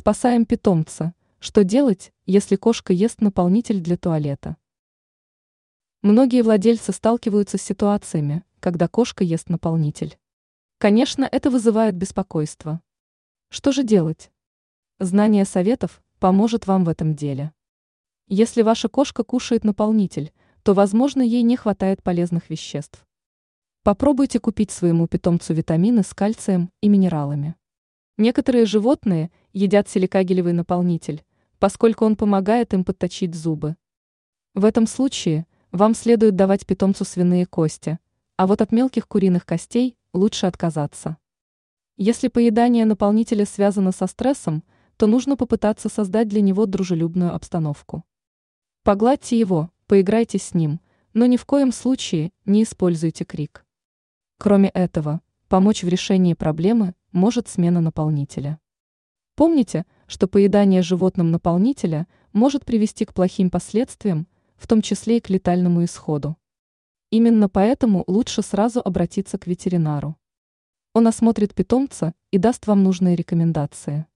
Спасаем питомца. Что делать, если кошка ест наполнитель для туалета? Многие владельцы сталкиваются с ситуациями, когда кошка ест наполнитель. Конечно, это вызывает беспокойство. Что же делать? Знание советов поможет вам в этом деле. Если ваша кошка кушает наполнитель, то, возможно, ей не хватает полезных веществ. Попробуйте купить своему питомцу витамины с кальцием и минералами. Некоторые животные едят силикагелевый наполнитель, поскольку он помогает им подточить зубы. В этом случае вам следует давать питомцу свиные кости, а вот от мелких куриных костей лучше отказаться. Если поедание наполнителя связано со стрессом, то нужно попытаться создать для него дружелюбную обстановку. Погладьте его, поиграйте с ним, но ни в коем случае не используйте крик. Кроме этого, помочь в решении проблемы может смена наполнителя. Помните, что поедание животным наполнителя может привести к плохим последствиям, в том числе и к летальному исходу. Именно поэтому лучше сразу обратиться к ветеринару. Он осмотрит питомца и даст вам нужные рекомендации.